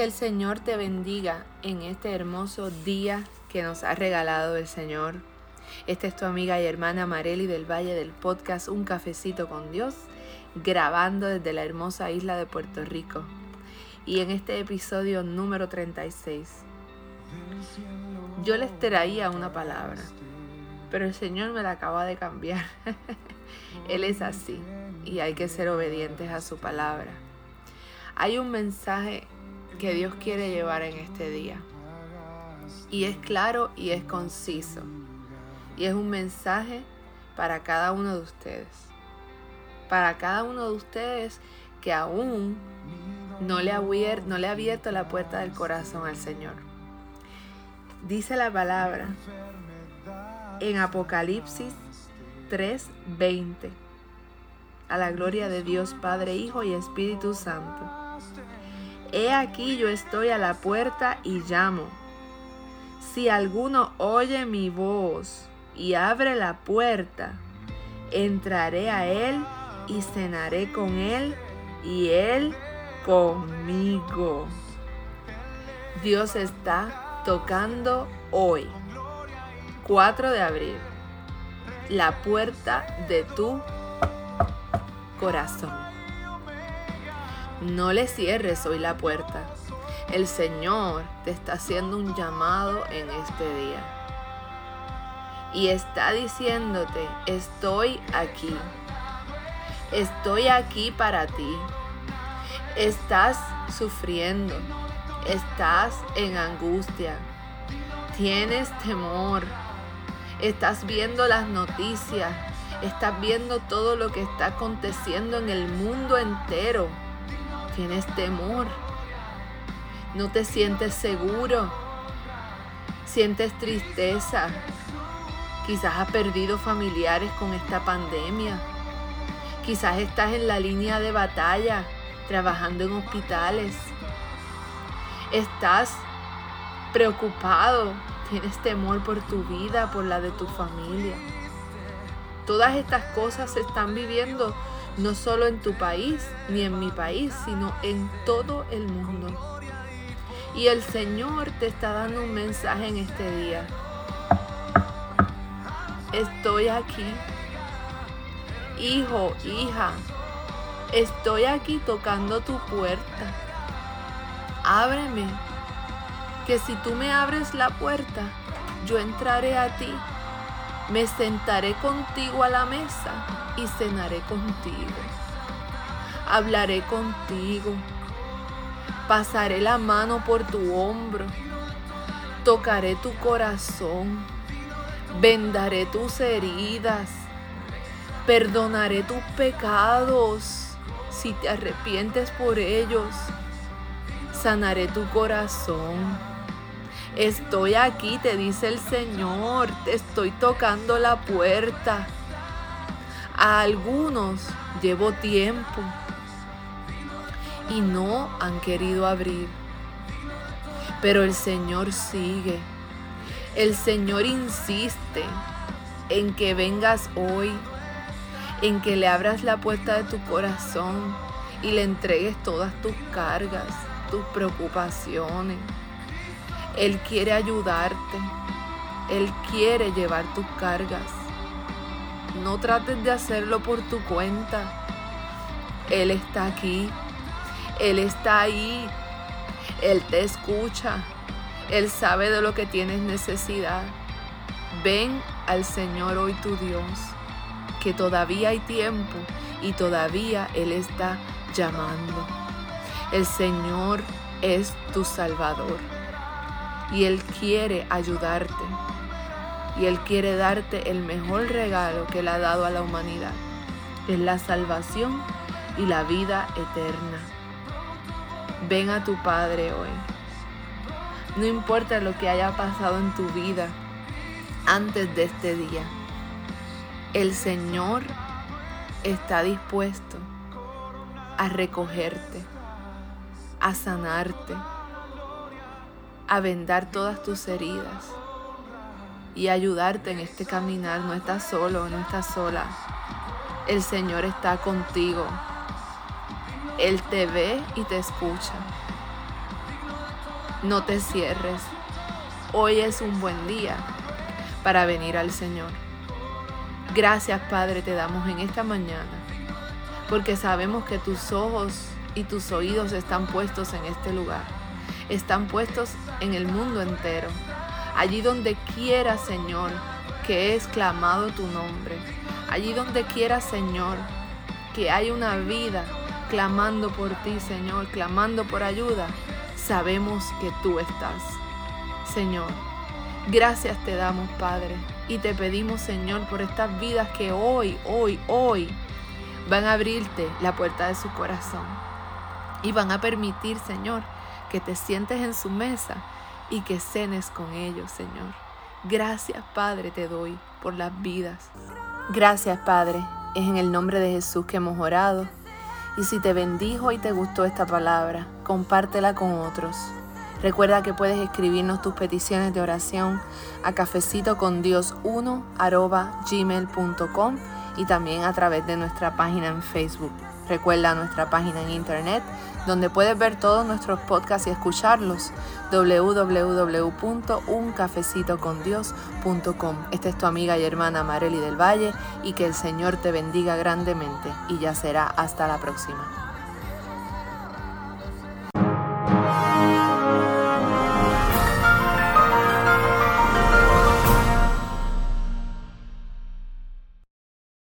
Que el Señor te bendiga en este hermoso día que nos ha regalado el Señor. Esta es tu amiga y hermana Mareli del Valle del podcast Un Cafecito con Dios, grabando desde la hermosa isla de Puerto Rico. Y en este episodio número 36, yo les traía una palabra, pero el Señor me la acaba de cambiar. Él es así y hay que ser obedientes a su palabra. Hay un mensaje que Dios quiere llevar en este día. Y es claro y es conciso. Y es un mensaje para cada uno de ustedes. Para cada uno de ustedes que aún no le, ha abierto, no le ha abierto la puerta del corazón al Señor. Dice la palabra en Apocalipsis 3:20. A la gloria de Dios Padre, Hijo y Espíritu Santo. He aquí yo estoy a la puerta y llamo. Si alguno oye mi voz y abre la puerta, entraré a él y cenaré con él y él conmigo. Dios está tocando hoy, 4 de abril, la puerta de tu corazón. No le cierres hoy la puerta. El Señor te está haciendo un llamado en este día. Y está diciéndote, estoy aquí. Estoy aquí para ti. Estás sufriendo. Estás en angustia. Tienes temor. Estás viendo las noticias. Estás viendo todo lo que está aconteciendo en el mundo entero tienes temor, no te sientes seguro, sientes tristeza, quizás has perdido familiares con esta pandemia, quizás estás en la línea de batalla trabajando en hospitales, estás preocupado, tienes temor por tu vida, por la de tu familia. Todas estas cosas se están viviendo no solo en tu país ni en mi país, sino en todo el mundo. Y el Señor te está dando un mensaje en este día. Estoy aquí. Hijo, hija, estoy aquí tocando tu puerta. Ábreme, que si tú me abres la puerta, yo entraré a ti me sentaré contigo a la mesa y cenaré contigo. Hablaré contigo. Pasaré la mano por tu hombro. Tocaré tu corazón. Vendaré tus heridas. Perdonaré tus pecados si te arrepientes por ellos. Sanaré tu corazón Estoy aquí, te dice el Señor, te estoy tocando la puerta. A algunos llevo tiempo y no han querido abrir. Pero el Señor sigue. El Señor insiste en que vengas hoy, en que le abras la puerta de tu corazón y le entregues todas tus cargas, tus preocupaciones. Él quiere ayudarte. Él quiere llevar tus cargas. No trates de hacerlo por tu cuenta. Él está aquí. Él está ahí. Él te escucha. Él sabe de lo que tienes necesidad. Ven al Señor hoy tu Dios, que todavía hay tiempo y todavía Él está llamando. El Señor es tu Salvador y Él quiere ayudarte. Y Él quiere darte el mejor regalo que Él ha dado a la humanidad. Es la salvación y la vida eterna. Ven a tu Padre hoy. No importa lo que haya pasado en tu vida antes de este día. El Señor está dispuesto a recogerte, a sanarte a vendar todas tus heridas y ayudarte en este caminar. No estás solo, no estás sola. El Señor está contigo. Él te ve y te escucha. No te cierres. Hoy es un buen día para venir al Señor. Gracias Padre te damos en esta mañana, porque sabemos que tus ojos y tus oídos están puestos en este lugar, están puestos en el mundo entero, allí donde quiera Señor que es clamado tu nombre, allí donde quiera Señor que hay una vida clamando por ti Señor, clamando por ayuda, sabemos que tú estás. Señor, gracias te damos Padre y te pedimos, Señor, por estas vidas que hoy, hoy, hoy van a abrirte la puerta de su corazón. Y van a permitir, Señor, que te sientes en su mesa y que cenes con ellos, Señor. Gracias, Padre, te doy por las vidas. Gracias, Padre. Es en el nombre de Jesús que hemos orado. Y si te bendijo y te gustó esta palabra, compártela con otros. Recuerda que puedes escribirnos tus peticiones de oración a cafecitocondios1 gmail.com y también a través de nuestra página en Facebook. Recuerda nuestra página en internet donde puedes ver todos nuestros podcasts y escucharlos www.uncafecitocondios.com. Esta es tu amiga y hermana Marely del Valle y que el Señor te bendiga grandemente y ya será hasta la próxima.